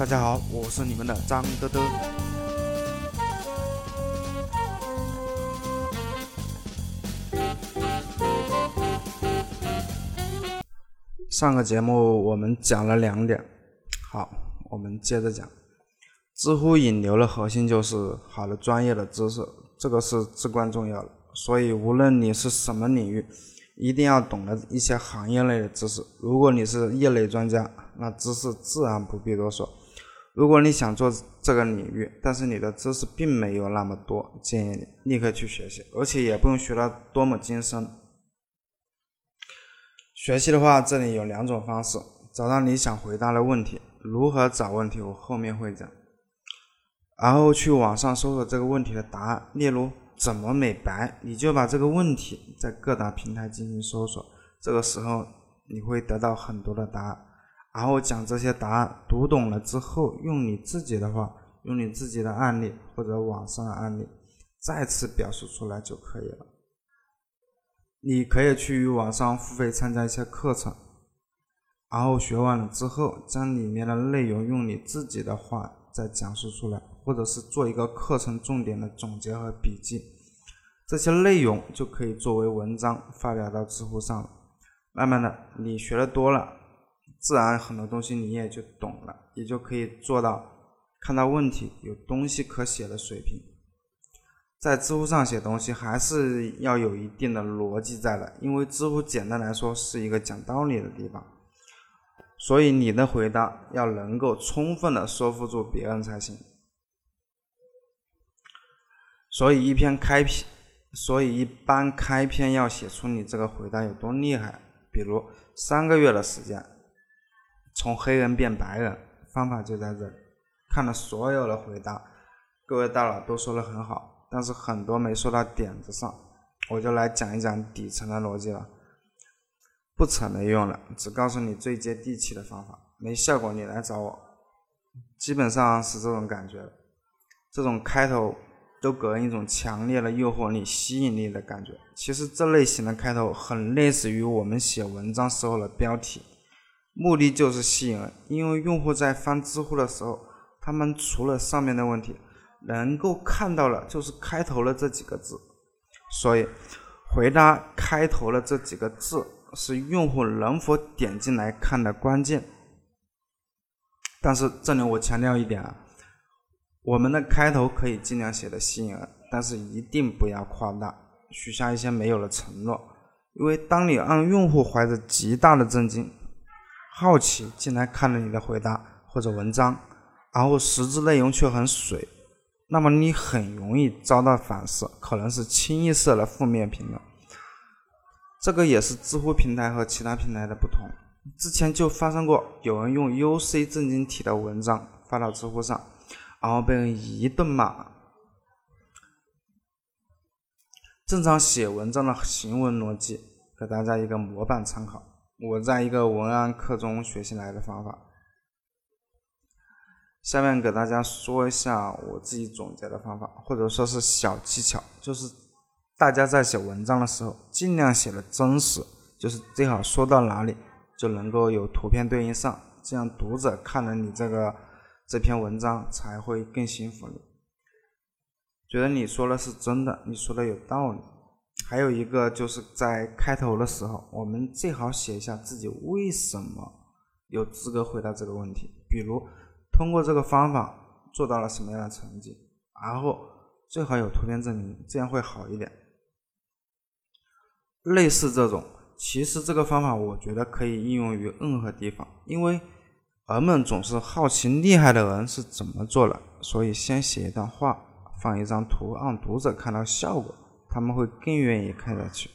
大家好，我是你们的张德德。上个节目我们讲了两点，好，我们接着讲。知乎引流的核心就是好的专业的知识，这个是至关重要的。所以无论你是什么领域，一定要懂得一些行业类的知识。如果你是业内专家，那知识自然不必多说。如果你想做这个领域，但是你的知识并没有那么多，建议你立刻去学习，而且也不用学到多么精深。学习的话，这里有两种方式：找到你想回答的问题。如何找问题，我后面会讲。然后去网上搜索这个问题的答案，例如怎么美白，你就把这个问题在各大平台进行搜索。这个时候你会得到很多的答案。然后将这些答案读懂了之后，用你自己的话，用你自己的案例或者网上的案例，再次表述出来就可以了。你可以去网上付费参加一些课程，然后学完了之后，将里面的内容用你自己的话再讲述出来，或者是做一个课程重点的总结和笔记，这些内容就可以作为文章发表到知乎上了。慢慢的，你学的多了。自然很多东西你也就懂了，也就可以做到看到问题有东西可写的水平。在知乎上写东西还是要有一定的逻辑在的，因为知乎简单来说是一个讲道理的地方，所以你的回答要能够充分的说服住别人才行。所以一篇开篇，所以一般开篇要写出你这个回答有多厉害，比如三个月的时间。从黑人变白人，方法就在这里。看了所有的回答，各位大佬都说的很好，但是很多没说到点子上，我就来讲一讲底层的逻辑了。不扯没用了，只告诉你最接地气的方法。没效果你来找我，基本上是这种感觉。这种开头都给人一种强烈的诱惑力、吸引力的感觉。其实这类型的开头很类似于我们写文章时候的标题。目的就是吸引人，因为用户在翻知乎的时候，他们除了上面的问题，能够看到的就是开头的这几个字，所以回答开头的这几个字是用户能否点进来看的关键。但是这里我强调一点啊，我们的开头可以尽量写的吸引人，但是一定不要夸大，许下一些没有的承诺，因为当你让用户怀着极大的震惊。好奇进来看了你的回答或者文章，然后实质内容却很水，那么你很容易遭到反噬，可能是清一色的负面评论。这个也是知乎平台和其他平台的不同。之前就发生过有人用 UC 正经体的文章发到知乎上，然后被人一顿骂。正常写文章的行文逻辑，给大家一个模板参考。我在一个文案课中学习来的方法，下面给大家说一下我自己总结的方法，或者说是小技巧，就是大家在写文章的时候，尽量写的真实，就是最好说到哪里就能够有图片对应上，这样读者看了你这个这篇文章才会更信服你，觉得你说的是真的，你说的有道理。还有一个就是在开头的时候，我们最好写一下自己为什么有资格回答这个问题，比如通过这个方法做到了什么样的成绩，然后最好有图片证明，这样会好一点。类似这种，其实这个方法我觉得可以应用于任何地方，因为人们总是好奇厉害的人是怎么做的，所以先写一段话，放一张图，让读者看到效果。他们会更愿意看下去。